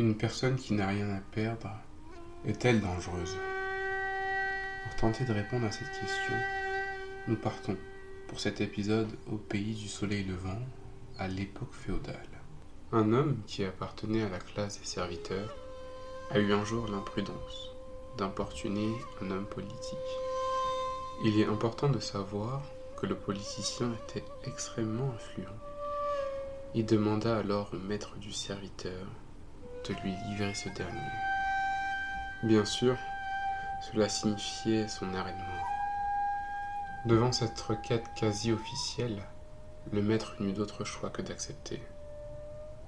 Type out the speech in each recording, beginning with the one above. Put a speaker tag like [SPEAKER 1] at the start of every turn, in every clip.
[SPEAKER 1] Une personne qui n'a rien à perdre est-elle dangereuse? Pour tenter de répondre à cette question, nous partons pour cet épisode au pays du soleil levant, à l'époque féodale. Un homme qui appartenait à la classe des serviteurs a eu un jour l'imprudence d'importuner un homme politique. Il est important de savoir que le politicien était extrêmement influent. Il demanda alors au maître du serviteur de lui livrer ce dernier. Bien sûr, cela signifiait son arrêt de mort. Devant cette requête quasi officielle, le maître n'eut d'autre choix que d'accepter.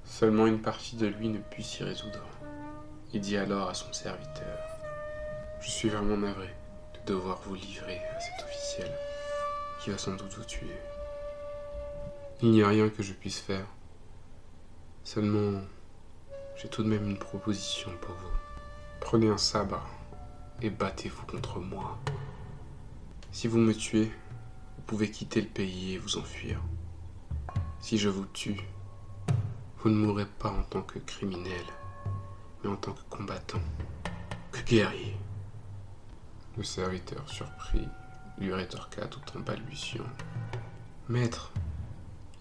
[SPEAKER 1] Seulement une partie de lui ne put s'y résoudre. Il dit alors à son serviteur Je suis vraiment navré de devoir vous livrer à cet officiel qui va sans doute vous tuer. Il n'y a rien que je puisse faire. Seulement, j'ai tout de même une proposition pour vous. Prenez un sabre et battez-vous contre moi. Si vous me tuez, vous pouvez quitter le pays et vous enfuir. Si je vous tue, vous ne mourrez pas en tant que criminel, mais en tant que combattant, que guerrier. Le serviteur surpris lui rétorqua tout en balbutiant. Maître,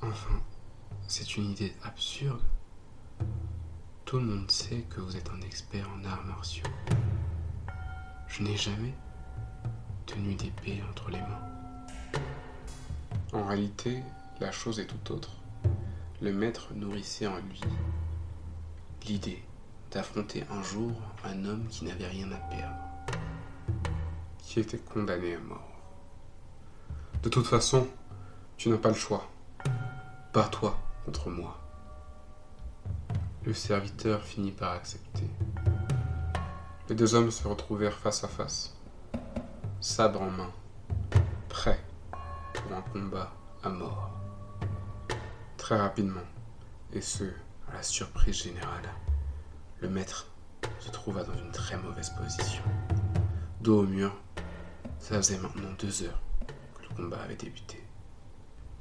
[SPEAKER 1] enfin, c'est une idée absurde. Tout le monde sait que vous êtes un expert en arts martiaux. Je n'ai jamais tenu d'épée entre les mains. En réalité, la chose est tout autre. Le maître nourrissait en lui l'idée d'affronter un jour un homme qui n'avait rien à perdre, qui était condamné à mort. De toute façon, tu n'as pas le choix. Pas toi contre moi. Le serviteur finit par accepter. Les deux hommes se retrouvèrent face à face, sabre en main, prêts pour un combat à mort. Très rapidement, et ce, à la surprise générale, le maître se trouva dans une très mauvaise position. Dos au mur, ça faisait maintenant deux heures que le combat avait débuté.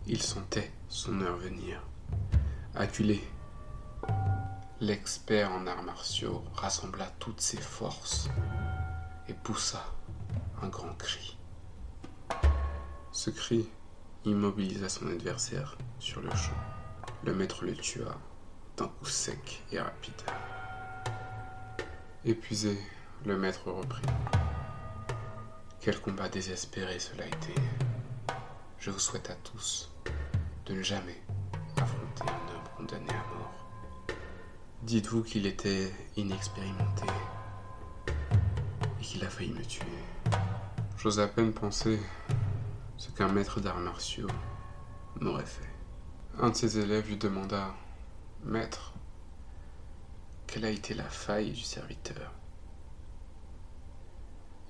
[SPEAKER 1] Il sentait son heure venir. Acculé L'expert en arts martiaux rassembla toutes ses forces et poussa un grand cri. Ce cri immobilisa son adversaire sur le champ. Le maître le tua d'un coup sec et rapide. Épuisé, le maître reprit. Quel combat désespéré cela a été. Je vous souhaite à tous de ne jamais affronter un homme condamné à mort. Dites-vous qu'il était inexpérimenté et qu'il a failli me tuer. J'ose à peine penser ce qu'un maître d'arts martiaux m'aurait fait. Un de ses élèves lui demanda Maître, quelle a été la faille du serviteur?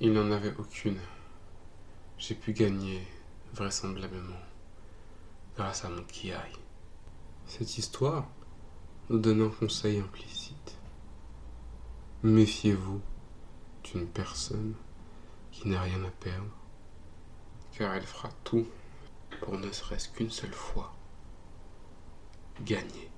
[SPEAKER 1] Il n'en avait aucune. J'ai pu gagner, vraisemblablement, grâce à mon kiai. Cette histoire nous donne un conseil implicite. Méfiez-vous d'une personne qui n'a rien à perdre, car elle fera tout pour ne serait-ce qu'une seule fois gagner.